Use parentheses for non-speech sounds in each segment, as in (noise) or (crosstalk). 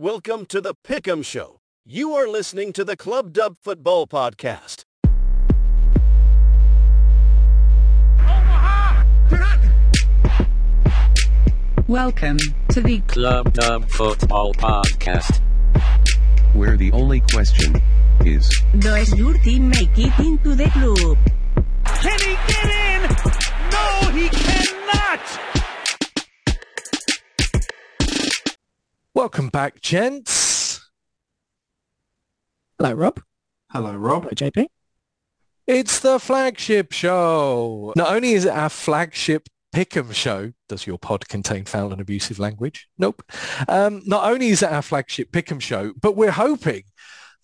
Welcome to the Pick'em Show. You are listening to the Club Dub Football Podcast. Welcome to the Club Dub Football Podcast. where the only question is Does your team make it into the club? Can he Welcome back, gents. Hello, Rob. Hello, Rob. Hello, JP. It's the flagship show. Not only is it our flagship Pick'em show, does your pod contain foul and abusive language? Nope. Um, not only is it our flagship Pick'em show, but we're hoping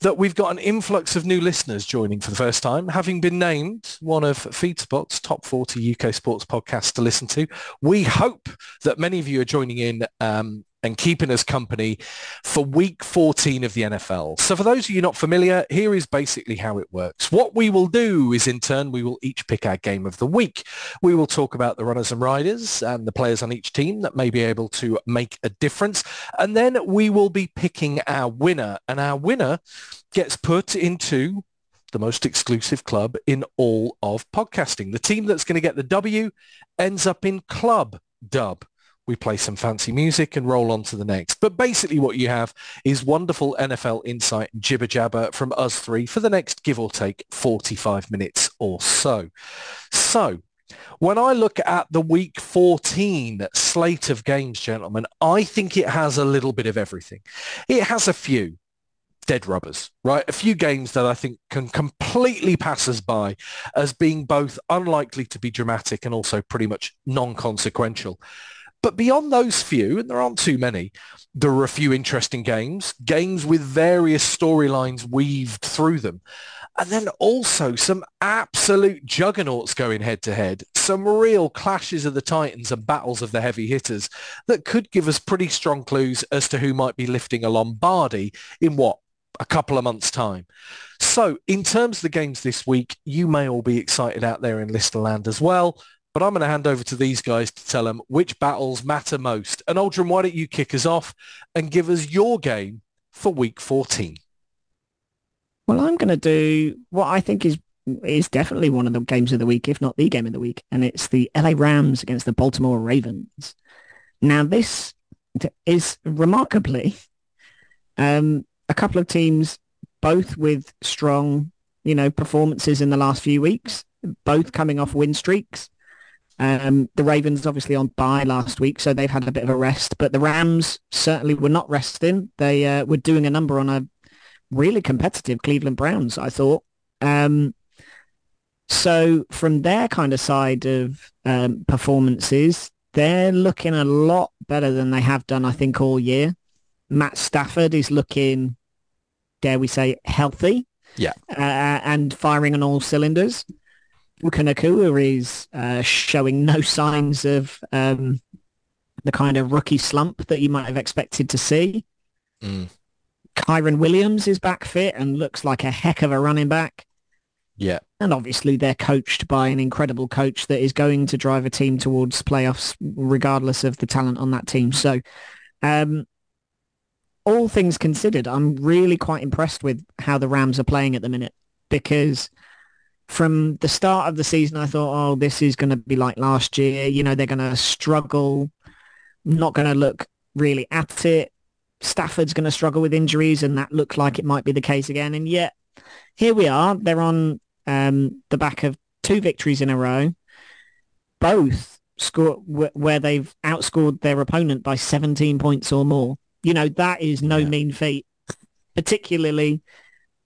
that we've got an influx of new listeners joining for the first time, having been named one of FeedSpot's top 40 UK sports podcasts to listen to. We hope that many of you are joining in um, and keeping us company for week 14 of the NFL. So for those of you not familiar, here is basically how it works. What we will do is in turn, we will each pick our game of the week. We will talk about the runners and riders and the players on each team that may be able to make a difference. And then we will be picking our winner and our winner gets put into the most exclusive club in all of podcasting. The team that's going to get the W ends up in club dub we play some fancy music and roll on to the next. But basically what you have is wonderful NFL insight and jibber jabber from us three for the next give or take 45 minutes or so. So when I look at the week 14 slate of games, gentlemen, I think it has a little bit of everything. It has a few dead rubbers, right? A few games that I think can completely pass us by as being both unlikely to be dramatic and also pretty much non-consequential. But beyond those few, and there aren't too many, there are a few interesting games, games with various storylines weaved through them. And then also some absolute juggernauts going head to head, some real clashes of the titans and battles of the heavy hitters that could give us pretty strong clues as to who might be lifting a Lombardi in what, a couple of months' time. So in terms of the games this week, you may all be excited out there in Listerland as well. But I'm going to hand over to these guys to tell them which battles matter most. And Aldrin, why don't you kick us off and give us your game for week 14? Well, I'm going to do what I think is is definitely one of the games of the week, if not the game of the week, and it's the LA Rams against the Baltimore Ravens. Now, this is remarkably um, a couple of teams, both with strong, you know, performances in the last few weeks, both coming off win streaks. Um, the Ravens obviously on bye last week, so they've had a bit of a rest. But the Rams certainly were not resting. They uh, were doing a number on a really competitive Cleveland Browns, I thought. Um, so from their kind of side of um, performances, they're looking a lot better than they have done, I think, all year. Matt Stafford is looking, dare we say, healthy. Yeah. Uh, and firing on all cylinders. Nacua is uh, showing no signs of um, the kind of rookie slump that you might have expected to see. Mm. Kyren Williams is back fit and looks like a heck of a running back. Yeah. And obviously they're coached by an incredible coach that is going to drive a team towards playoffs regardless of the talent on that team. So um, all things considered, I'm really quite impressed with how the Rams are playing at the minute because from the start of the season, I thought, oh, this is going to be like last year. You know, they're going to struggle, not going to look really at it. Stafford's going to struggle with injuries, and that looked like it might be the case again. And yet, here we are. They're on um, the back of two victories in a row, both score where they've outscored their opponent by 17 points or more. You know, that is no yeah. mean feat, particularly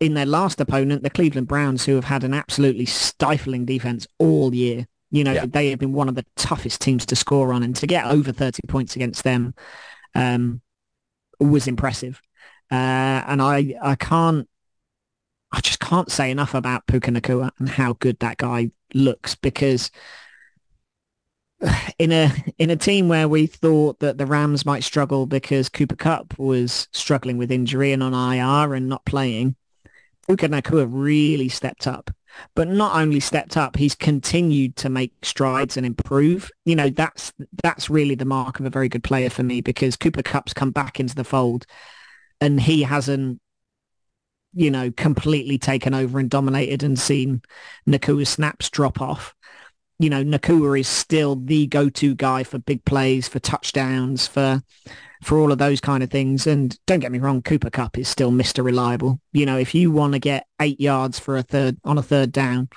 in their last opponent, the Cleveland Browns, who have had an absolutely stifling defense all year. You know, yeah. they have been one of the toughest teams to score on, and to get over 30 points against them um, was impressive. Uh, and I, I can't, I just can't say enough about Puka Nacua and how good that guy looks because (sighs) in a in a team where we thought that the Rams might struggle because Cooper Kupp was struggling with injury and on IR and not playing, Puka Nacua really stepped up. But not only stepped up, he's continued to make strides and improve. You know, that's that's really the mark of a very good player for me because Cooper Kupp's come back into the fold and he hasn't, you know, completely taken over and dominated and seen Nacua's snaps drop off. You know, Nacua is still the go-to guy for big plays, for touchdowns, for for all of those kind of things. And don't get me wrong, Cooper Kupp is still Mr. Reliable. You know, if you want to get eight yards for a third on a third down,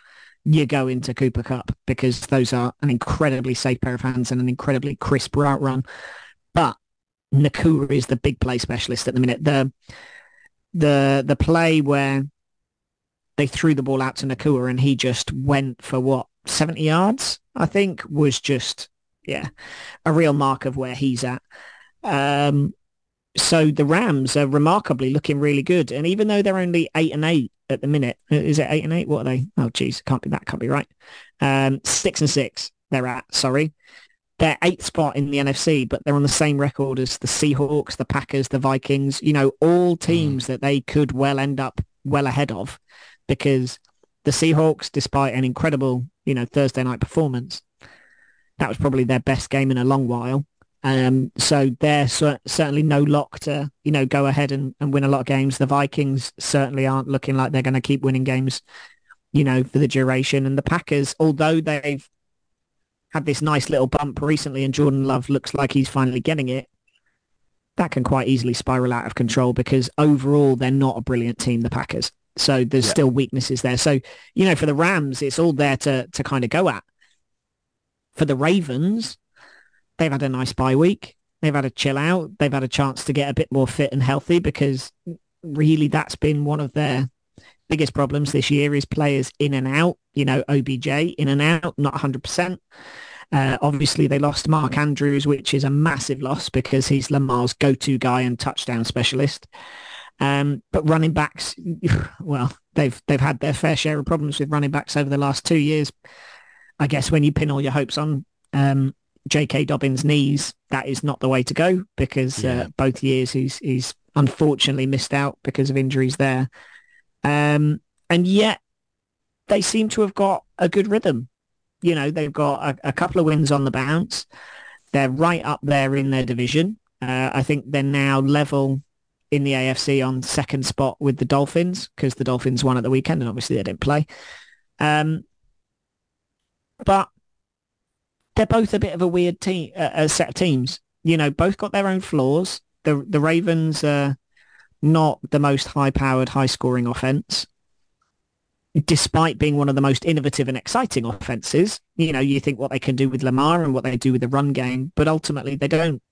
you go into Cooper Kupp because those are an incredibly safe pair of hands and an incredibly crisp route run. But Nacua is the big play specialist at the minute. The the the play where they threw the ball out to Nacua and he just went for what 70 yards, I think, was just yeah a real mark of where he's at. Um, so the Rams are remarkably looking really good, and even though they're only eight and eight at the minute, uh, is it eight and eight? What are they? Oh, geez, can't be that. Can't be right. Um, six and six. They're at. Sorry, they're eighth spot in the NFC, but they're on the same record as the Seahawks, the Packers, the Vikings. You know, all teams mm. that they could well end up well ahead of, because the Seahawks, despite an incredible, you know, Thursday night performance, that was probably their best game in a long while. Um, so they're cer- certainly no lock to, you know, go ahead and, and win a lot of games. The Vikings certainly aren't looking like they're going to keep winning games, you know, for the duration. And the Packers, although they've had this nice little bump recently and Jordan Love looks like he's finally getting it, that can quite easily spiral out of control because overall they're not a brilliant team, the Packers. So there's yeah. still weaknesses there. So, you know, for the Rams, it's all there to, to kind of go at. For the Ravens, they've had a nice bye week. They've had a chill out. They've had a chance to get a bit more fit and healthy because really that's been one of their biggest problems this year is players in and out, you know, OBJ in and out, not 100%. Uh, obviously, they lost Mark Andrews, which is a massive loss because he's Lamar's go-to guy and touchdown specialist. Um, but running backs, (sighs) well, they've they've had their fair share of problems with running backs over the last two years. I guess when you pin all your hopes on um, J.K. Dobbins' knees, that is not the way to go because uh, yeah. uh, both years he's he's unfortunately missed out because of injuries there. Um, and yet they seem to have got a good rhythm. You know, they've got a, a couple of wins on the bounce. They're right up there in their division. Uh, I think they're now level in the AFC on second spot with the Dolphins because the Dolphins won at the weekend and obviously they didn't play. Um, but they're both a bit of a weird team, uh, a set of teams. You know, both got their own flaws. The the Ravens are not the most high-powered, high-scoring offense, despite being one of the most innovative and exciting offenses. You know, you think what they can do with Lamar and what they do with the run game, but ultimately they don't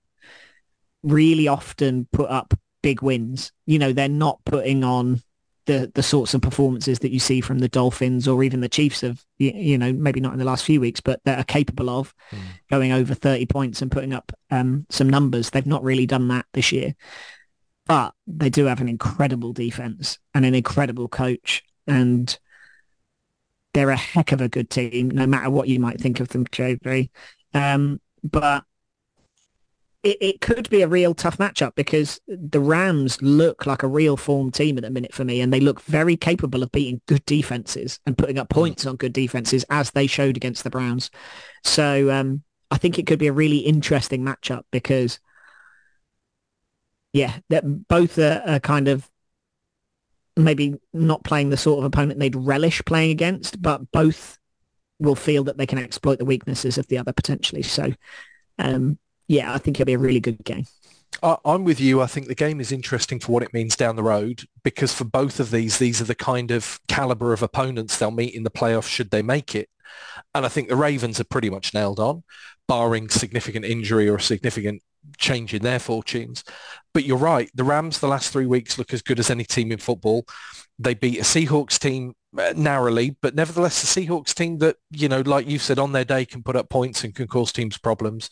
really often put up big wins. You know, they're not putting on the the sorts of performances that you see from the Dolphins or even the Chiefs of you, you know maybe not in the last few weeks, but that are capable of mm. going over thirty points and putting up um, some numbers. They've not really done that this year, but they do have an incredible defense and an incredible coach, and they're a heck of a good team, no matter what you might think of them, JB. Um, but it, it could be a real tough matchup because the Rams look like a real form team at the minute for me, and they look very capable of beating good defenses and putting up points on good defenses as they showed against the Browns. So um, I think it could be a really interesting matchup because, yeah, that both are, are kind of maybe not playing the sort of opponent they'd relish playing against, but both will feel that they can exploit the weaknesses of the other potentially. So um, yeah, I think it'll be a really good game. I'm with you. I think the game is interesting for what it means down the road because for both of these, these are the kind of caliber of opponents they'll meet in the playoffs should they make it. And I think the Ravens are pretty much nailed on, barring significant injury or a significant change in their fortunes. But you're right. The Rams the last three weeks look as good as any team in football. They beat a Seahawks team uh, narrowly, but nevertheless, the Seahawks team that, you know, like you said, on their day can put up points and can cause teams problems.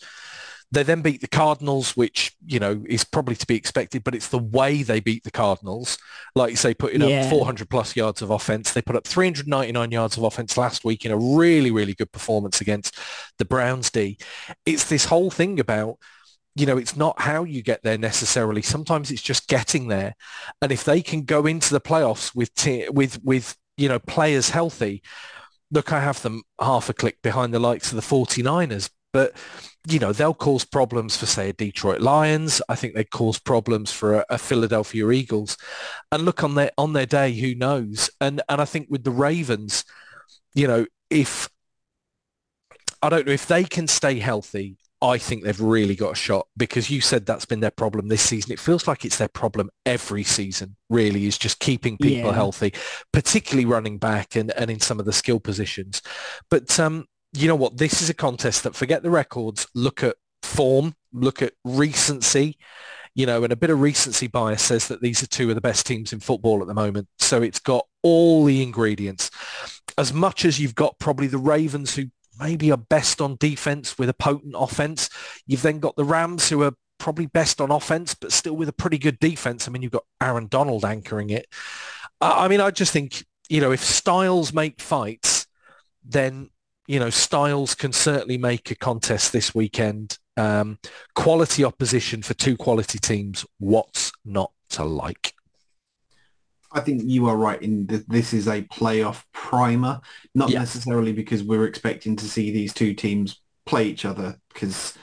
They then beat the Cardinals, which, you know, is probably to be expected, but it's the way they beat the Cardinals. Like you say, putting yeah. up 400 plus yards of offense. They put up 399 yards of offense last week in a really, really good performance against the Browns D. It's this whole thing about, you know, it's not how you get there necessarily. Sometimes it's just getting there. And if they can go into the playoffs with, t- with, with, you know, players healthy, look, I have them half a click behind the likes of the 49ers but you know they'll cause problems for say a Detroit Lions. I think they cause problems for a, a, Philadelphia Eagles. And look on their on their day, who knows? And and I think with the Ravens, you know, if I don't know if they can stay healthy. I think they've really got a shot because you said that's been their problem this season. It feels like it's their problem every season, really, is just keeping people yeah. healthy, particularly running back and, and in some of the skill positions. But um, you know what? This is a contest that forget the records, look at form, look at recency, you know, and a bit of recency bias says that these are two of the best teams in football at the moment. So it's got all the ingredients. As much as you've got probably the Ravens who maybe are best on defense with a potent offense, you've then got the Rams who are probably best on offense, but still with a pretty good defense. I mean, you've got Aaron Donald anchoring it. I mean, I just think, you know, if styles make fights, then you know, styles can certainly make a contest this weekend. Um, quality opposition for two quality teams. What's not to like? I think you are right in that this is a playoff primer, not yeah. necessarily because we're expecting to see these two teams play each other because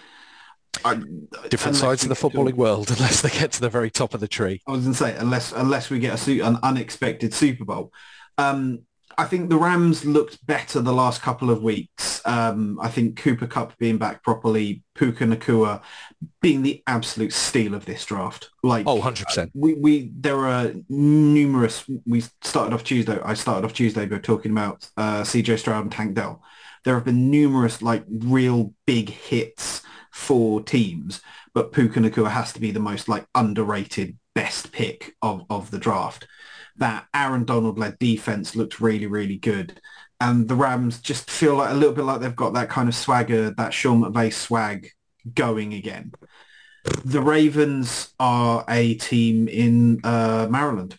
I, different sides of the footballing world (laughs) unless they get to the very top of the tree. I was going to say unless unless we get a an unexpected Super Bowl. Um, I think the Rams looked better the last couple of weeks. Um, I think Cooper Kupp being back properly, Puka Nacua being the absolute steal of this draft. Like, oh, 100%. We, we, there are numerous, we started off Tuesday, I started off Tuesday by talking about uh, CJ Stroud and Tank Dell. There have been numerous like real big hits for teams, but Puka Nacua has to be the most like underrated best pick of, of the draft that Aaron Donald led defense looked really, really good. And the Rams just feel like a little bit like they've got that kind of swagger, that Sean McVay swag going again. The Ravens are a team in uh, Maryland.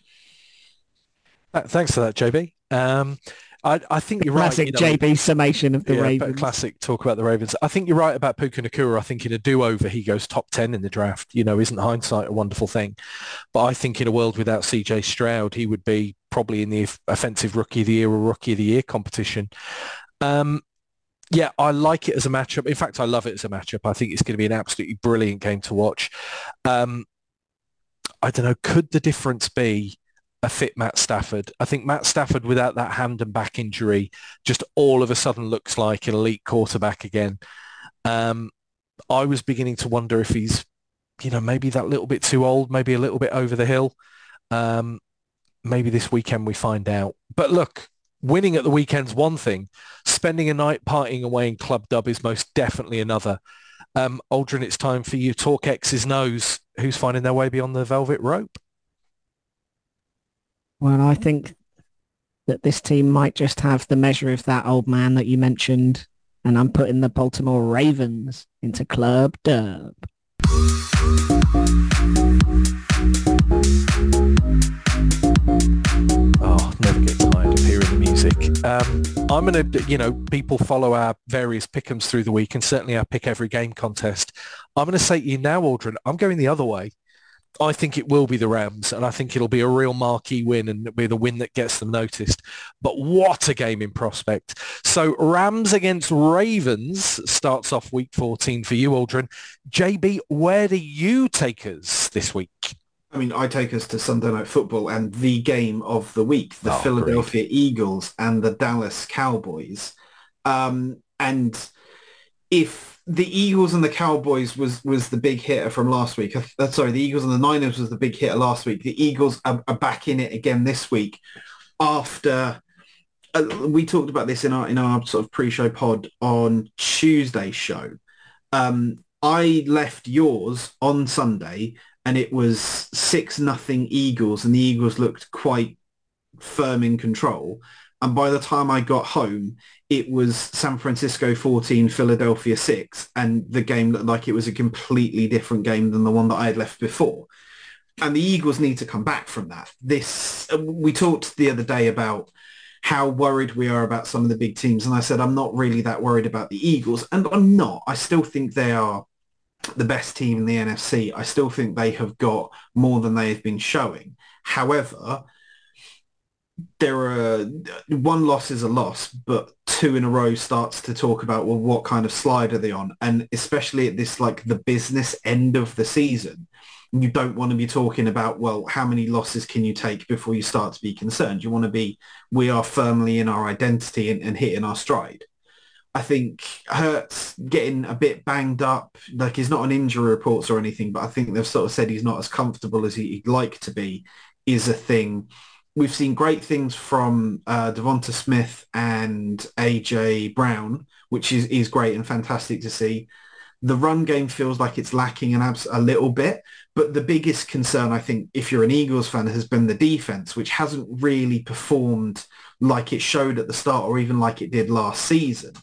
Uh, thanks for that, JB. Um, I, I think you're classic right. Classic you know, JB summation of the yeah, Ravens. Classic talk about the Ravens. I think you're right about Puka Nacua. I think in a do-over, he goes top 10 in the draft. You know, isn't hindsight a wonderful thing? But I think in a world without CJ Stroud, he would be probably in the offensive rookie of the year or rookie of the year competition. Um, yeah, I like it as a matchup. In fact, I love it as a matchup. I think it's going to be an absolutely brilliant game to watch. Um, I don't know. Could the difference be a fit Matt Stafford. I think Matt Stafford without that hand and back injury just all of a sudden looks like an elite quarterback again. Um, I was beginning to wonder if he's, you know, maybe that little bit too old, maybe a little bit over the hill. Um, maybe this weekend we find out. But look, winning at the weekend's one thing. Spending a night partying away in Club Dub is most definitely another. Um, Aldrin, it's time for you. Talk X's nose. Who's finding their way beyond the velvet rope? Well, I think that this team might just have the measure of that old man that you mentioned, and I'm putting the Baltimore Ravens into Club Dub. Oh, never get tired of hearing the music. Um, I'm going to, you know, people follow our various pick'ems through the week and certainly our pick every game contest. I'm going to say to you now, Aldrin, I'm going the other way. I think it will be the Rams, and I think it'll be a real marquee win and it'll be the win that gets them noticed. But what a game in prospect. So Rams against Ravens starts off week 14 for you, Aldrin. JB, where do you take us this week? I mean, I take us to Sunday Night Football and the game of the week, the oh, Philadelphia great. Eagles and the Dallas Cowboys. Um, and if the Eagles and the Cowboys was was the big hitter from last week. Uh, sorry, the Eagles and the Niners was the big hitter last week. The Eagles are, are back in it again this week after uh, we talked about this in our in our sort of pre-show pod on Tuesday's show. Um, I left yours on Sunday and it was six nothing Eagles and the Eagles looked quite firm in control. And by the time I got home, it was San Francisco 14, Philadelphia 6. And the game looked like it was a completely different game than the one that I had left before. And the Eagles need to come back from that. This, we talked the other day about how worried we are about some of the big teams. And I said, I'm not really that worried about the Eagles. And I'm not. I still think they are the best team in the NFC. I still think they have got more than they have been showing. However, there are one loss is a loss, but two in a row starts to talk about well what kind of slide are they on and especially at this like the business end of the season you don't want to be talking about well how many losses can you take before you start to be concerned you want to be we are firmly in our identity and, and hitting our stride I think Hurts getting a bit banged up. Like he's not on injury reports or anything, but I think they've sort of said he's not as comfortable as he'd like to be is a thing. We've seen great things from uh, Devonta Smith and AJ Brown, which is, is great and fantastic to see. The run game feels like it's lacking an abs- a little bit, but the biggest concern, I think, if you're an Eagles fan, has been the defense, which hasn't really performed like it showed at the start or even like it did last season.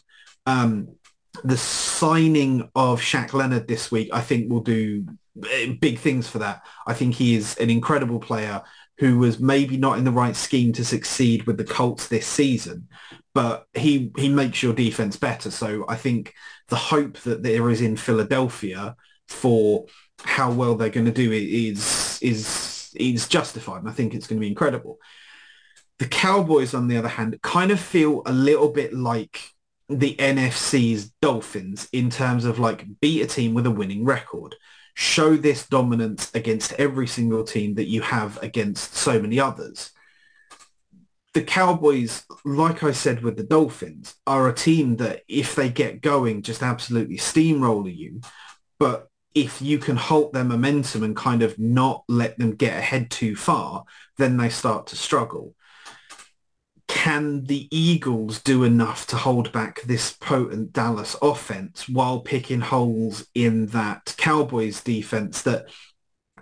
Um, the signing of Shaq Leonard this week, I think, will do eh, big things for that. I think he is an incredible player who was maybe not in the right scheme to succeed with the Colts this season, but he he makes your defense better. So I think the hope that there is in Philadelphia for how well they're going to do is is is justified, and I think it's going to be incredible. The Cowboys, on the other hand, kind of feel a little bit like the NFC's Dolphins in terms of like beat a team with a winning record. Show this dominance against every single team that you have against so many others. The Cowboys, like I said with the Dolphins, are a team that if they get going, just absolutely steamroller you. But if you can halt their momentum and kind of not let them get ahead too far, then they start to struggle can the Eagles do enough to hold back this potent Dallas offense while picking holes in that Cowboys defense that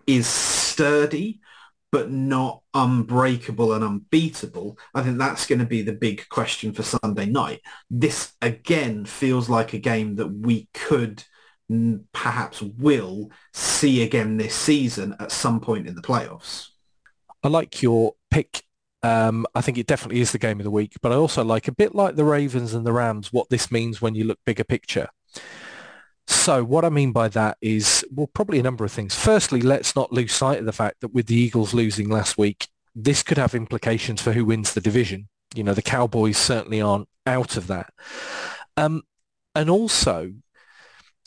is sturdy but not unbreakable and unbeatable? I think that's going to be the big question for Sunday night. This again feels like a game that we could perhaps will see again this season at some point in the playoffs. I like your pick um, I think it definitely is the game of the week, but I also like a bit like the Ravens and the Rams, what this means when you look bigger picture. So what I mean by that is, well, probably a number of things. Firstly, let's not lose sight of the fact that with the Eagles losing last week, this could have implications for who wins the division. You know, the Cowboys certainly aren't out of that. Um, and also,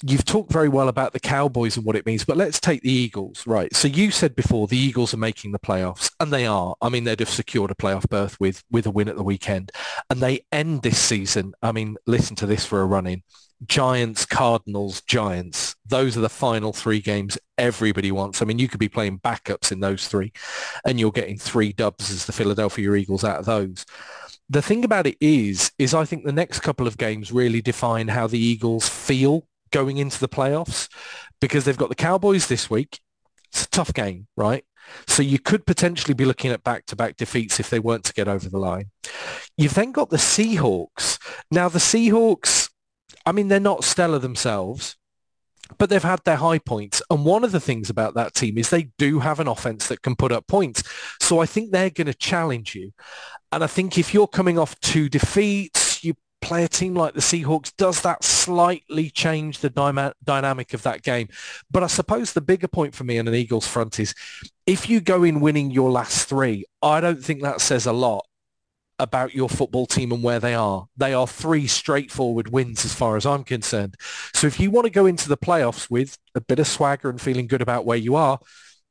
you've talked very well about the Cowboys and what it means, but let's take the Eagles, right? So you said before the Eagles are making the playoffs, and they are. I mean, they'd have secured a playoff berth with with a win at the weekend, and they end this season. I mean, listen to this for a run in. Giants, Cardinals, Giants. Those are the final three games everybody wants. I mean, you could be playing backups in those three, and you're getting three dubs as the Philadelphia Eagles out of those the thing about it is, is I think the next couple of games really define how the Eagles feel going into the playoffs because they've got the Cowboys this week. It's a tough game, right? So you could potentially be looking at back-to-back defeats if they weren't to get over the line. You've then got the Seahawks. Now the Seahawks, I mean, they're not stellar themselves, but they've had their high points. And one of the things about that team is they do have an offense that can put up points. So I think they're going to challenge you. And I think if you're coming off two defeats, play a team like the Seahawks, does that slightly change the dyma- dynamic of that game? But I suppose the bigger point for me on an Eagles front is if you go in winning your last three, I don't think that says a lot about your football team and where they are. They are three straightforward wins as far as I'm concerned. So if you want to go into the playoffs with a bit of swagger and feeling good about where you are,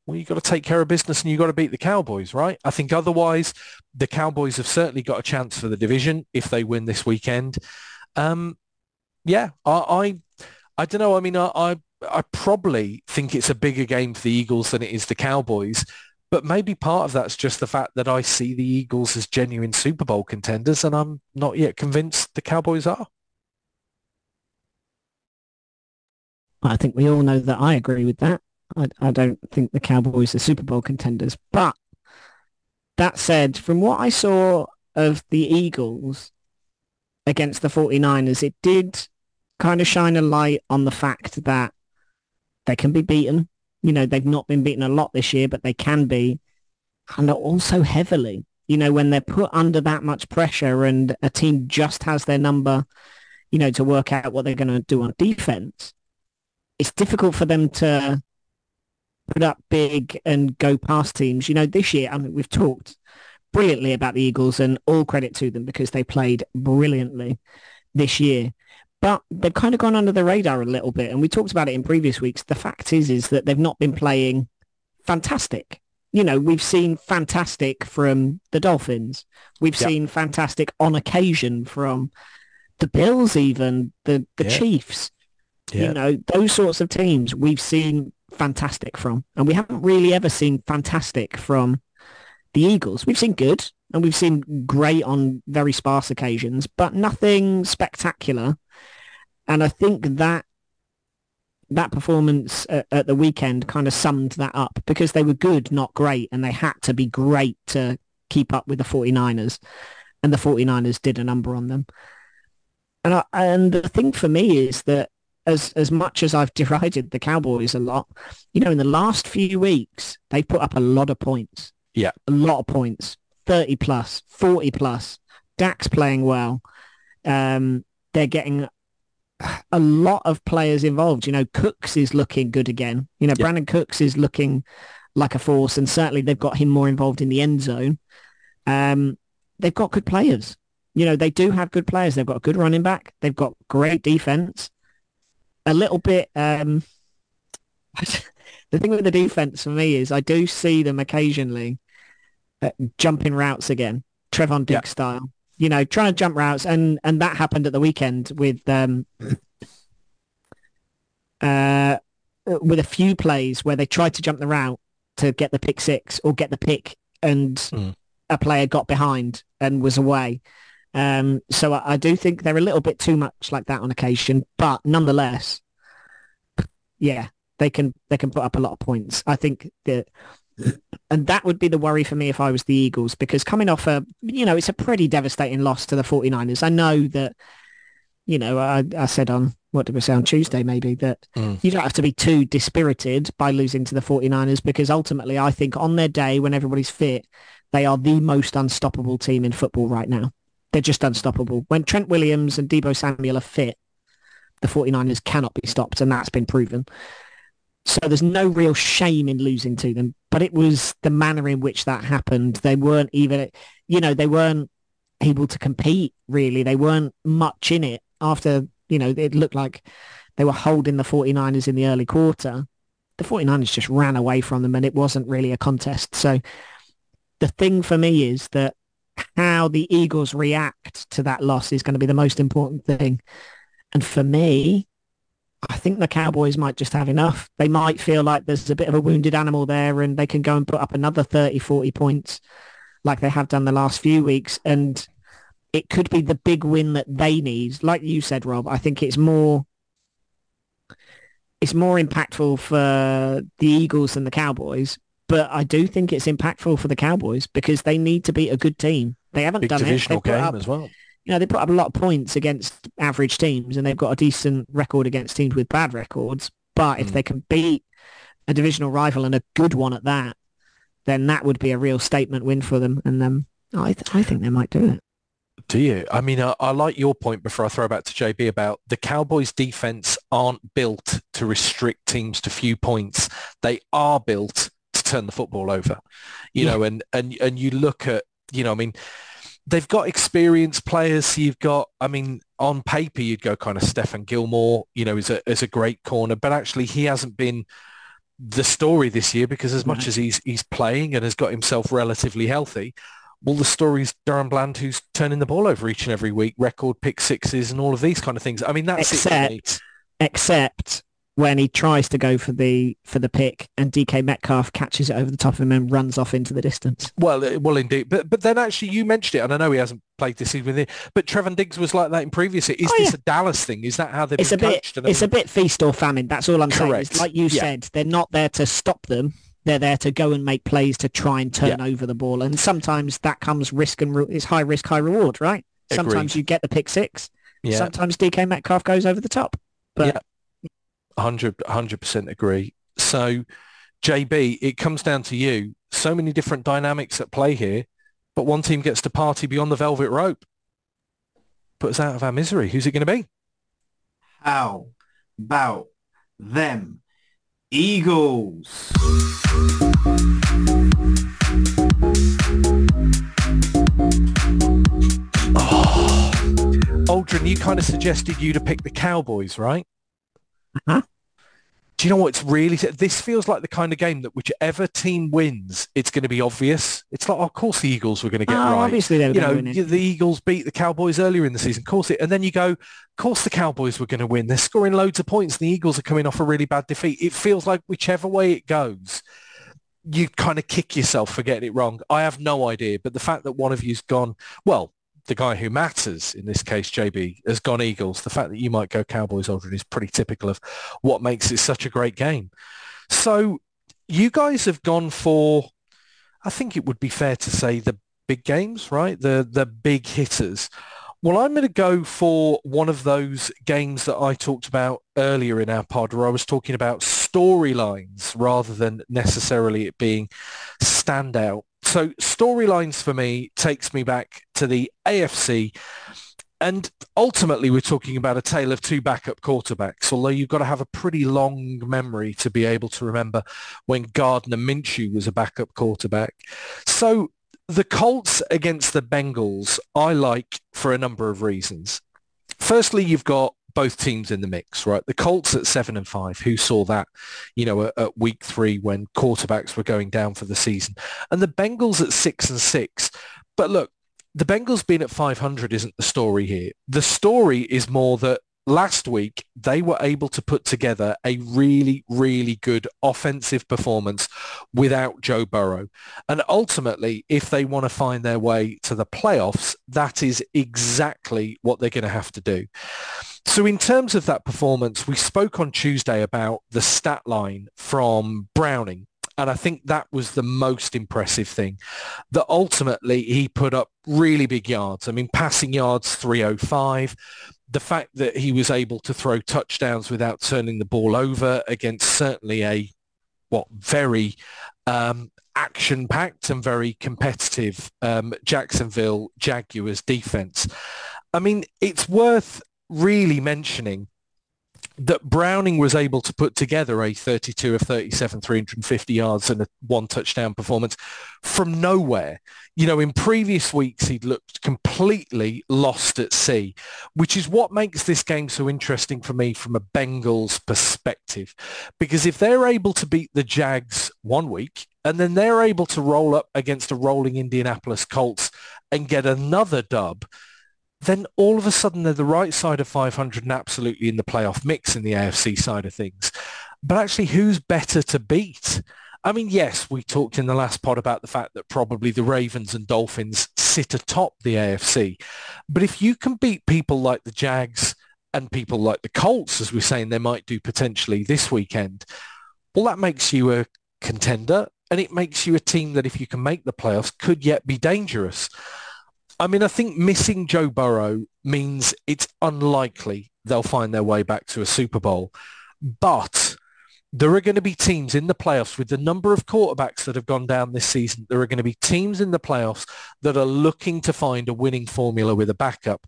well, you've got to take care of business and you've got to beat the Cowboys, right? I think otherwise the Cowboys have certainly got a chance for the division if they win this weekend. Um, yeah, I, I, I, don't know. I mean, I, I, I probably think it's a bigger game for the Eagles than it is the Cowboys. But maybe part of that's just the fact that I see the Eagles as genuine Super Bowl contenders and I'm not yet convinced the Cowboys are. I think we all know that I agree with that. I, I don't think the Cowboys are Super Bowl contenders. But that said, from what I saw of the Eagles against the 49ers, it did kind of shine a light on the fact that they can be beaten. You know, they've not been beaten a lot this year, but they can be. And also heavily. You know, when they're put under that much pressure and a team just has their number, you know, to work out what they're going to do on defense, it's difficult for them to put up big and go past teams. You know, this year, I mean, we've talked brilliantly about the Eagles and all credit to them because they played brilliantly this year. But they've kind of gone under the radar a little bit. And we talked about it in previous weeks. The fact is, is that they've not been playing fantastic. You know, we've seen fantastic from the Dolphins. We've Yep. seen fantastic on occasion from the Bills, even the, the Yeah. Chiefs. Yeah. You know, those sorts of teams we've seen fantastic from. And we haven't really ever seen fantastic from the Eagles. We've seen good and we've seen great on very sparse occasions, but nothing spectacular. And I think that that performance at, at the weekend kind of summed that up because they were good, not great, and they had to be great to keep up with the 49ers. And the 49ers did a number on them. And I, and the thing for me is that as as much as I've (laughs) derided the Cowboys a lot, you know, in the last few weeks, they've put up a lot of points. Yeah. A lot of points. 30 plus, 40 plus. Dak's playing well. Um, they're getting (sighs) a lot of players involved. You know, Cooks is looking good again. You know, Yeah. Brandin Cooks is looking like a force and certainly they've got him more involved in the end zone. Um, they've got good players. You know, they do have good players. They've got a good running back. They've got great defense. A little bit, um, (laughs) the thing with the defense for me is I do see them occasionally uh, jumping routes again, Trevon Diggs Yeah. style. You know, trying to jump routes, and and that happened at the weekend with um, (clears throat) uh, with a few plays where they tried to jump the route to get the pick six or get the pick, and Mm. a player got behind and was away. Um, so I, I do think they're a little bit too much like that on occasion, but nonetheless, yeah, they can they can put up a lot of points. I think that, and that would be the worry for me if I was the Eagles because coming off a you know it's a pretty devastating loss to the 49ers. I know that you know I, I said on what did we say on Tuesday maybe that Mm. you don't have to be too dispirited by losing to the 49ers because ultimately I think on their day when everybody's fit they are the most unstoppable team in football right now. They're just unstoppable. When Trent Williams and Deebo Samuel are fit, the 49ers cannot be stopped, and that's been proven. So there's no real shame in losing to them, but it was the manner in which that happened. They weren't even, you know, they weren't able to compete really. They weren't much in it after, you know, it looked like they were holding the 49ers in the early quarter. The 49ers just ran away from them and it wasn't really a contest. So the thing for me is that how the Eagles react to that loss is going to be the most important thing. And for me, I think the Cowboys might just have enough. They might feel like there's a bit of a wounded animal there and they can go and put up another 30, 40 points like they have done the last few weeks. And it could be the big win that they need. Like you said, Rob, I think it's more it's more impactful for the Eagles than the Cowboys. But I do think it's impactful for the Cowboys because they need to beat a good team. They haven't Big done divisional it. They put game up- as well. you know, they put up a lot of points against average teams and they've got a decent record against teams with bad records. But if Mm. they can beat a divisional rival and a good one at that, then that would be a real statement win for them. And um, I, th- I think they might do it. Do you? I mean, I, I like your point before I throw back to JB about the Cowboys defense aren't built to restrict teams to few points. They are built turn the football over, you Yeah. know, and, and, and you look at, you know, I mean, they've got experienced players. So you've got, I mean, on paper, you'd go kind of Stephon Gilmore, you know, is a, is a great corner, but actually he hasn't been the story this year because as much No. as he's, he's playing and has got himself relatively healthy, well, the story's DaRon Bland who's turning the ball over each and every week, record pick sixes and all of these kind of things. I mean, that's it. Except, except when he tries to go for the for the pick and DK Metcalf catches it over the top of him and runs off into the distance. Well, well, indeed. But but then actually you mentioned it, and I know he hasn't played this season but Trevon Diggs was like that in previous. Is Oh, this yeah. a Dallas thing? Is that how they've It's a bit coached? And it's a bit feast or famine. That's all I'm saying. It's like you Yeah. said, they're not there to stop them. They're there to go and make plays to try and turn over the ball. And sometimes that comes risk and re- it's high risk, high reward, right? Sometimes you get the pick six. yeah, Sometimes DK Metcalf goes over the top. But 100 100% agree. So JB, it comes down to you. So many different dynamics at play here, but one team gets to party beyond the velvet rope. Put us out of our misery. Who's it going to be? How about them Eagles? Oh, Aldrin, you kind of suggested you to pick the Cowboys, right? Huh? Do you know what? It's really, this feels like the kind of game that whichever team wins, it's going to be obvious. It's like, oh, of course the Eagles were going to get Oh, right. obviously they were you know, the Eagles beat the Cowboys earlier in the season. Of course it, and then you go, of course the Cowboys were going to win. They're scoring loads of points. And the Eagles are coming off a really bad defeat. It feels like whichever way it goes, you kind of kick yourself for getting it wrong. I have no idea, but the fact that one of you's gone, well, the guy who matters in this case, JB, has gone Eagles. The fact that you might go Cowboys, Aldrin, is pretty typical of what makes it such a great game. So you guys have gone for, I think it would be fair to say the big games, right? The the big hitters. Well, I'm going to go for one of those games that I talked about earlier in our pod where I was talking about storylines rather than necessarily it being standout. So storylines for me takes me back to the AFC and ultimately we're talking about a tale of two backup quarterbacks, although you've got to have a pretty long memory to be able to remember when Gardner Minshew was a backup quarterback. So the Colts against the Bengals, I like for a number of reasons. Firstly, you've got both teams in the mix, right? The Colts at seven and five, who saw that, you know, at, at week three when quarterbacks were going down for the season, and the Bengals at six and six. But look, the Bengals being at 500 isn't the story here. The story is more that last week they were able to put together a really, really good offensive performance without Joe Burrow. And ultimately, if they want to find their way to the playoffs, that is exactly what they're going to have to do. So in terms of that performance, we spoke on Tuesday about the stat line from Browning. And I think that was the most impressive thing, that ultimately he put up really big yards. I mean, passing yards 305. The fact that he was able to throw touchdowns without turning the ball over against certainly a, what, very um, action-packed and very competitive um, Jacksonville Jaguars defense. I mean, it's worth really mentioning that Browning was able to put together a 32 of 37, 350 yards and a one touchdown performance from nowhere. You know, in previous weeks, he'd looked completely lost at sea, which is what makes this game so interesting for me from a Bengals perspective. Because if they're able to beat the Jags one week and then they're able to roll up against a rolling Indianapolis Colts and get another dub, then all of a sudden they're the right side of 500 and absolutely in the playoff mix in the AFC side of things. But actually, who's better to beat? I mean, yes, we talked in the last pod about the fact that probably the Ravens and Dolphins sit atop the AFC. But if you can beat people like the Jags and people like the Colts, as we're saying they might do potentially this weekend, well, that makes you a contender and it makes you a team that if you can make the playoffs could yet be dangerous. I mean, I think missing Joe Burrow means it's unlikely they'll find their way back to a Super Bowl. But there are going to be teams in the playoffs with the number of quarterbacks that have gone down this season. There are going to be teams in the playoffs that are looking to find a winning formula with a backup.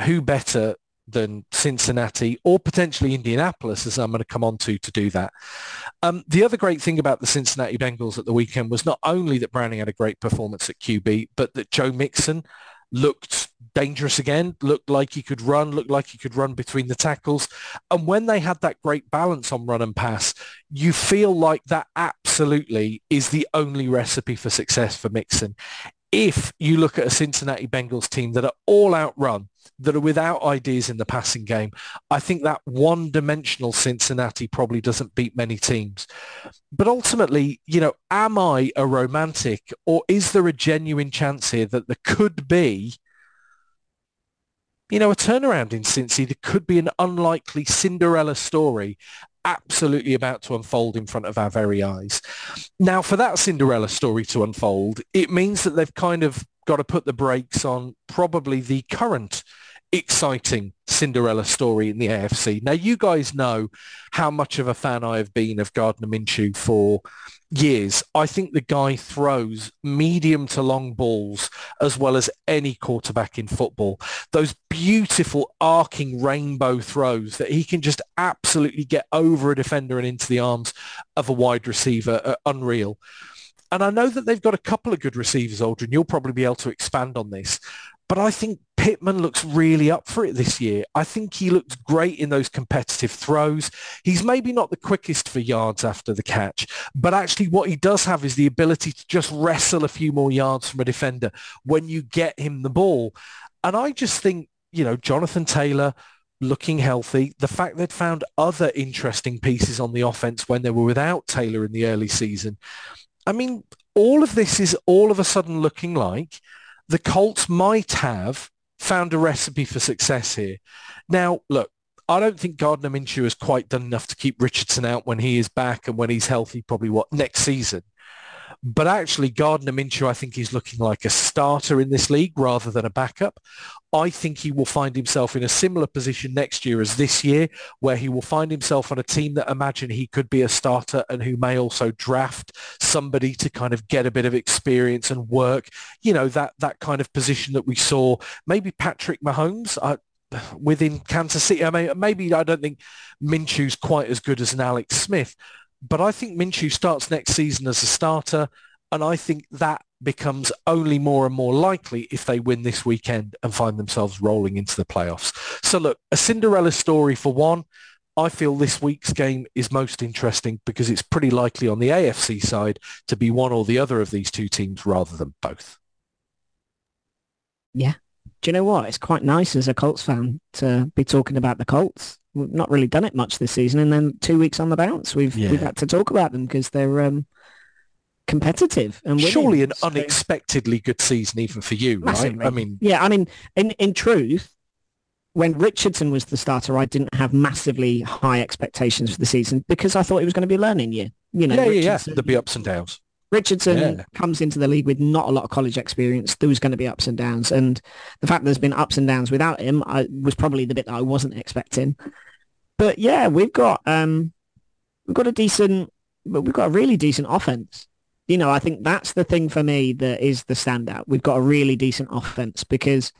Who better than Cincinnati or potentially Indianapolis, as I'm going to come on to, to do that. Um, the other great thing about the Cincinnati Bengals at the weekend was not only that Browning had a great performance at QB, but that Joe Mixon looked dangerous again, looked like he could run, looked like he could run between the tackles. And when they had that great balance on run and pass, you feel like that absolutely is the only recipe for success for Mixon. If you look at a Cincinnati Bengals team that are all out run, that are without ideas in the passing game, I think that one-dimensional Cincinnati probably doesn't beat many teams. But ultimately, you know, am I a romantic or is there a genuine chance here that there could be, you know, a turnaround in Cincy? There could be an unlikely Cinderella story absolutely about to unfold in front of our very eyes. Now, for that Cinderella story to unfold, it means that they've kind of got to put the brakes on probably the current exciting Cinderella story in the AFC. Now, you guys know how much of a fan I have been of Gardner Minshew for years. I think the guy throws medium to long balls as well as any quarterback in football. Those beautiful arcing rainbow throws that he can just absolutely get over a defender and into the arms of a wide receiver are unreal. And I know that they've got a couple of good receivers, Aldrin. You'll probably be able to expand on this. But I think Pittman looks really up for it this year. I think he looks great in those competitive throws. He's maybe not the quickest for yards after the catch, but actually what he does have is the ability to just wrestle a few more yards from a defender when you get him the ball. And I just think, you know, Jonathan Taylor looking healthy, the fact they'd found other interesting pieces on the offense when they were without Taylor in the early season. I mean, all of this is all of a sudden looking like the Colts might have found a recipe for success here. Now, look, I don't think Gardner Minshew has quite done enough to keep Richardson out when he is back and when he's healthy, probably what, next season. But actually, Gardner Minshew, I think he's looking like a starter in this league rather than a backup. I think he will find himself in a similar position next year as this year, where he will find himself on a team that imagine he could be a starter and who may also draft somebody to kind of get a bit of experience and work, you know, that, that kind of position that we saw. Maybe Patrick Mahomes. I, within Kansas City. I mean, maybe I don't think Minshew's quite as good as an Alex Smith, but I think Minshew starts next season as a starter, and I think that becomes only more and more likely if they win this weekend and find themselves rolling into the playoffs. So look, a Cinderella story for one. I feel this week's game is most interesting because it's pretty likely on the AFC side to be one or the other of these two teams rather than both. Yeah. Do you know what? It's quite nice as a Colts fan to be talking about the Colts we've not really done it much this season, and then two weeks on the bounce, we've yeah. we've had to talk about them because they're um, competitive and winning. surely an so, unexpectedly good season even for you, massively. right? I mean, yeah, I mean, in in truth, when Richardson was the starter, I didn't have massively high expectations for the season because I thought it was going to be a learning year. You know, yeah, yeah, yeah. There'd be ups and downs. Richardson yeah. comes into the league with not a lot of college experience. There was going to be ups and downs, and the fact there's been ups and downs without him I, was probably the bit that I wasn't expecting. But yeah, we've got um, we've got a decent, but we've got a really decent offense. You know, I think that's the thing for me that is the standout. We've got a really decent offense because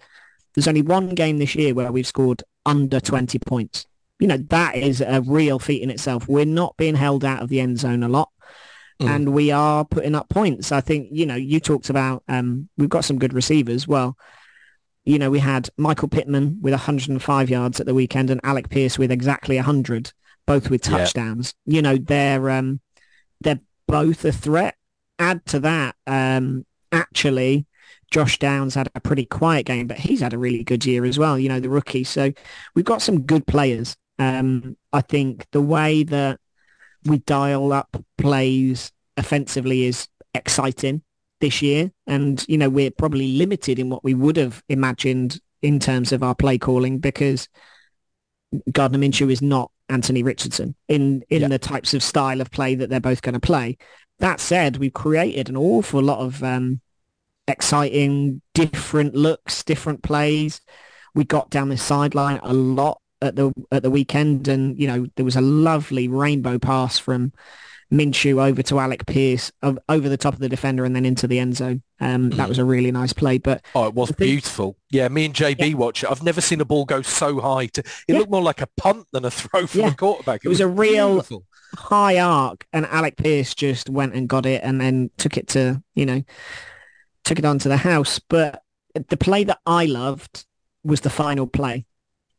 there's only one game this year where we've scored under 20 points. You know, that is a real feat in itself. We're not being held out of the end zone a lot. Mm. And we are putting up points. I think, you know, you talked about um, we've got some good receivers. Well, you know, we had Michael Pittman with 105 yards at the weekend and Alec Pierce with exactly 100, both with touchdowns. Yeah. You know, they're um, they're both a threat. Add to that, um, actually, Josh Downs had a pretty quiet game, but he's had a really good year as well. You know, the rookie. So we've got some good players. Um, I think the way that we dial up plays offensively is exciting this year. And, you know, we're probably limited in what we would have imagined in terms of our play calling because Gardner Minshew is not Anthony Richardson in, in yeah. the types of style of play that they're both going to play. That said, we've created an awful lot of um, exciting, different looks, different plays. We got down the sideline a lot at the at the weekend, and you know there was a lovely rainbow pass from Minshew over to Alec Pierce over the top of the defender and then into the end zone. Um, (clears throat) that was a really nice play. But oh, it was thing, beautiful. Yeah, me and JB yeah. watch it. I've never seen a ball go so high. To, it yeah. looked more like a punt than a throw from yeah. a quarterback. It, it was, was, a real beautiful. high arc, and Alec Pierce just went and got it and then took it to you know took it onto the house. But the play that I loved was the final play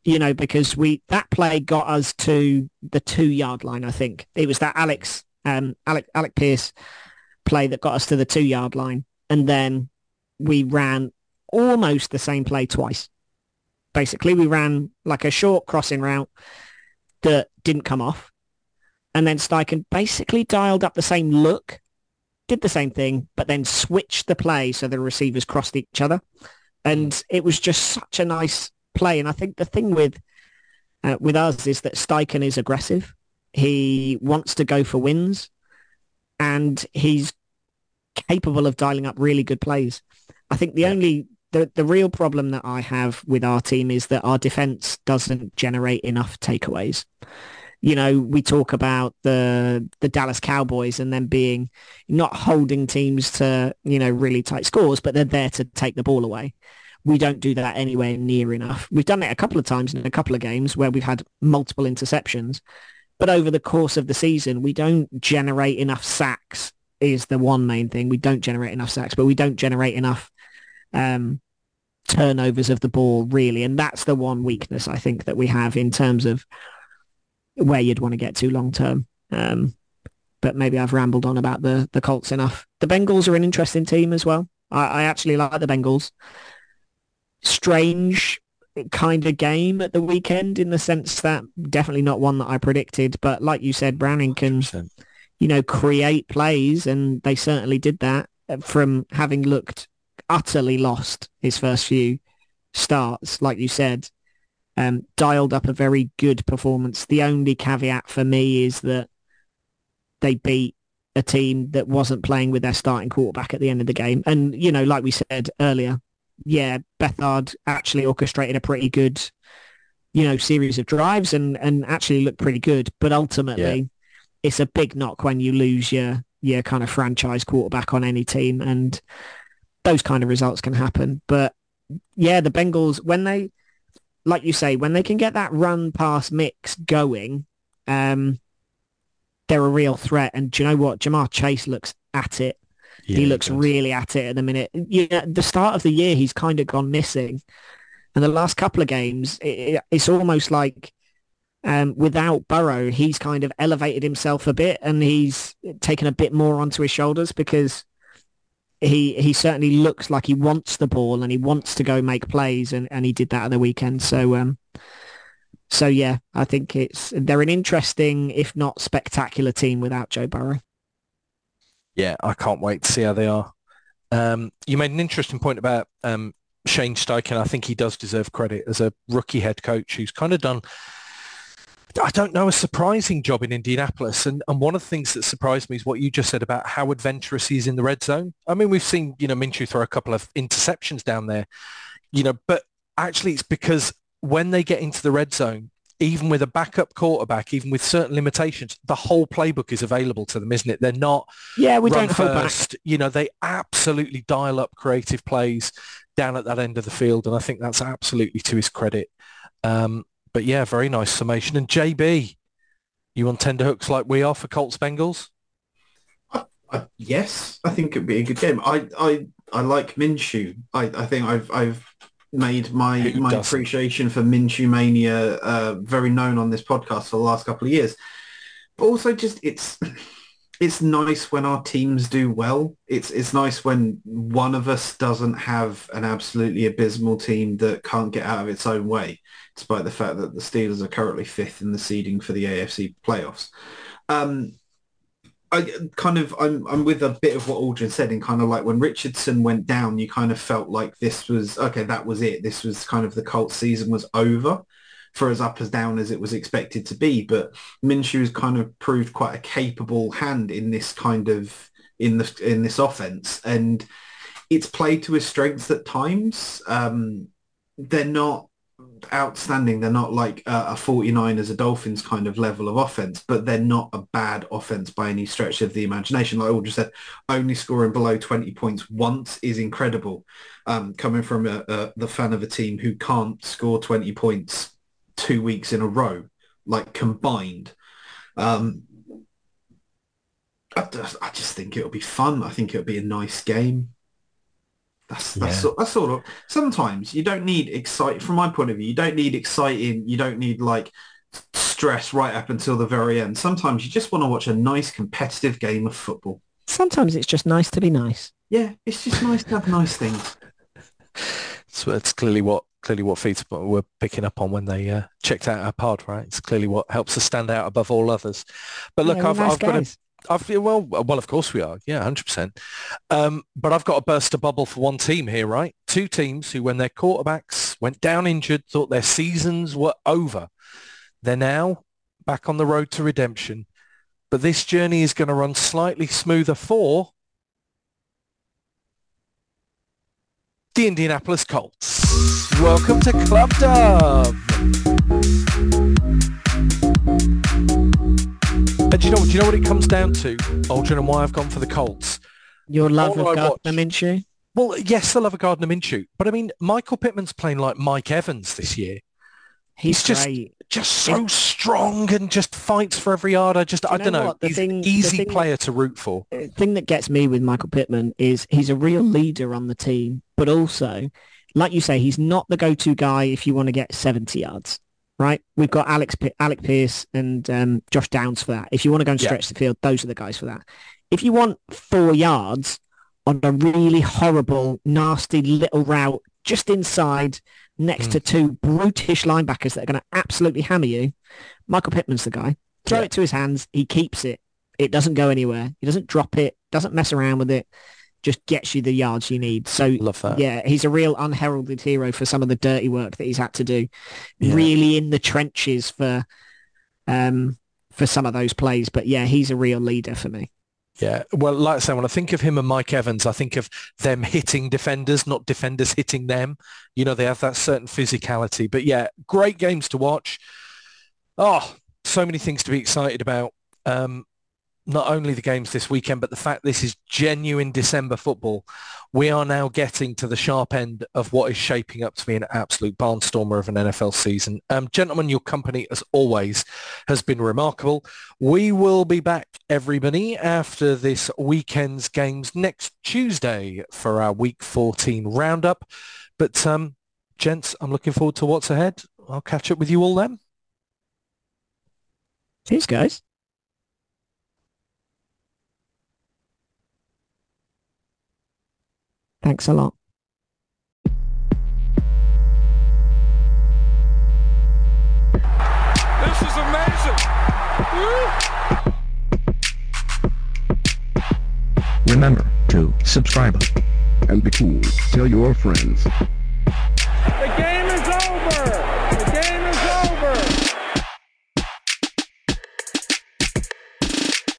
you know, because we that play got us to the two yard line. I think it was that Alex um, Alec Alec Pierce play that got us to the two yard line, and then we ran almost the same play twice. Basically, we ran like a short crossing route that didn't come off, and then Steichen basically dialed up the same look, did the same thing, but then switched the play so the receivers crossed each other, and it was just such a nice play. And I think the thing with uh, with us is that Steichen is aggressive he wants to go for wins and he's capable of dialing up really good plays. I think the only the, the real problem that I have with our team is that our defense doesn't generate enough takeaways. You know, we talk about the the Dallas Cowboys and them being not holding teams to, you know, really tight scores, but they're there to take the ball away. We don't do that anywhere near enough. We've done it a couple of times in a couple of games where we've had multiple interceptions, but over the course of the season, we don't generate enough sacks is the one main thing. We don't generate enough sacks, but we don't generate enough um, turnovers of the ball really, and that's the one weakness I think that we have in terms of where you'd want to get to long term. Um, but maybe I've rambled on about the the Colts enough. The Bengals are an interesting team as well. I, I actually like the Bengals. Strange kind of game at the weekend in the sense that definitely not one that I predicted. But like you said, Browning can, 100%. you know, create plays, and they certainly did that from having looked utterly lost his first few starts, like you said. Um, dialed up a very good performance. The only caveat for me is that they beat a team that wasn't playing with their starting quarterback at the end of the game. And, you know, like we said earlier, yeah, Beathard actually orchestrated a pretty good, you know, series of drives and, and actually looked pretty good. But ultimately, it's a big knock when you lose your, your kind of franchise quarterback on any team. And those kind of results can happen. But yeah, the Bengals, when they, like you say, when they can get that run pass mix going, um, they're a real threat. And do you know what? Ja'Marr Chase looks at it. Yeah, he looks does. really at it at the minute. You know, the start of the year, he's kind of gone missing. And the last couple of games, it- it's almost like um, without Burrow, he's kind of elevated himself a bit and he's taken a bit more onto his shoulders because he he certainly looks like he wants the ball and he wants to go make plays and, and he did that at the weekend. So um so yeah, I think it's they're an interesting, if not spectacular team without Joe Burrow. Yeah, I can't wait to see how they are. Um, you made an interesting point about um, Shane Steichen. I think he does deserve credit as a rookie head coach who's kind of done, I don't know, a surprising job in Indianapolis. And, and one of the things that surprised me is what you just said about how adventurous he is in the red zone. I mean, we've seen, you know, Minshew throw a couple of interceptions down there, you know, but actually it's because when they get into the red zone, even with a backup quarterback, even with certain limitations, the whole playbook is available to them, isn't it? They're not Yeah, we run don't hold back. first. You know, they absolutely dial up creative plays down at that end of the field, and I think that's absolutely to his credit. Um, but yeah, very nice summation. And JB, you on tender hooks like we are for Colts Bengals? I, yes, I think it'd be a good game. I I, I like Minshew. I, I think I've I've made my Who my doesn't? appreciation for Minshew mania uh, very known on this podcast for the last couple of years. But also just it's (clears throat) it's nice when our teams do well. It's it's nice when one of us doesn't have an absolutely abysmal team that can't get out of its own way, despite the fact that the Steelers are currently fifth in the seeding for the AFC playoffs. Um, I kind of I'm I'm with a bit of what Aldrin said in kind of like when Richardson went down, you kind of felt like this was okay, that was it. This was kind of the Colts season was over for as up as down as it was expected to be. But Minshew's kind of proved quite a capable hand in this kind of in the in this offense, and it's played to his strengths at times. Um, they're not outstanding. They're not like a, a 49ers, a Dolphins kind of level of offense, but they're not a bad offense by any stretch of the imagination. Like I just said, only scoring below 20 points once is incredible. Um, coming from a, a, the fan of a team who can't score 20 points two weeks in a row, like combined. Um, I just, I just think it'll be fun. I think it'll be a nice game. That's that's Yeah. sort that's sort of sometimes you don't need excite from my point of view. You don't need exciting. You don't need like stress right up until the very end. Sometimes you just want to watch a nice competitive game of football. Sometimes it's just nice to be nice. Yeah, it's just nice to have nice things. (laughs) So it's clearly what clearly what feeds were picking up on when they uh, checked out our pod, right? It's clearly what helps us stand out above all others. But look, Yeah, I've, nice I've got a I've well, well, of course we are. Yeah, hundred percent. Um, but I've got to burst a bubble for one team here, right? Two teams who, when their quarterbacks went down injured, thought their seasons were over. They're now back on the road to redemption. But this journey is going to run slightly smoother for the Indianapolis Colts. Welcome to Club Dub. And do you know, do you know what it comes down to, Aldrin, and why I've gone for the Colts? Your love All of Gardner Minshew. Well, yes, the love of Gardner Minshew, but I mean, Michael Pittman's playing like Mike Evans this year. He's, He's just- great. Just so strong and just fights for every yard. I just, I know don't know. what? He's thing- easy player to root for. The thing that gets me with Michael Pittman is he's a real leader on the team, but also like you say, he's not the go-to guy if you want to get 70 yards, right? We've got Alex, Alec Pierce and um, Josh Downs for that. If you want to go and Yeah. stretch the field, those are the guys for that. If you want four yards on a really horrible, nasty little route just inside next Mm. to two brutish linebackers that are going to absolutely hammer you, Michael Pittman's the guy. Throw Yeah. it to his hands. He keeps it. It doesn't go anywhere. He doesn't drop it. Doesn't mess around with it. Just gets you the yards you need. So yeah, he's a real unheralded hero for some of the dirty work that he's had to do. Yeah. Really in the trenches for um for some of those plays. But yeah, he's a real leader for me. Yeah. Well, like I say, when I think of him and Mike Evans, I think of them hitting defenders, not defenders hitting them. You know, they have that certain physicality. But yeah, great games to watch. Oh, so many things to be excited about. Um, not only the games this weekend, but the fact this is genuine December football. We are now getting to the sharp end of what is shaping up to be an absolute barnstormer of an NFL season. Um, gentlemen, your company, as always, has been remarkable. We will be back, everybody, after this weekend's games next Tuesday for our Week 14 roundup. But, um, gents, I'm looking forward to what's ahead. I'll catch up with you all then. Cheers, guys. Thanks a lot. This is amazing. Remember to subscribe and be cool. Tell your friends. The game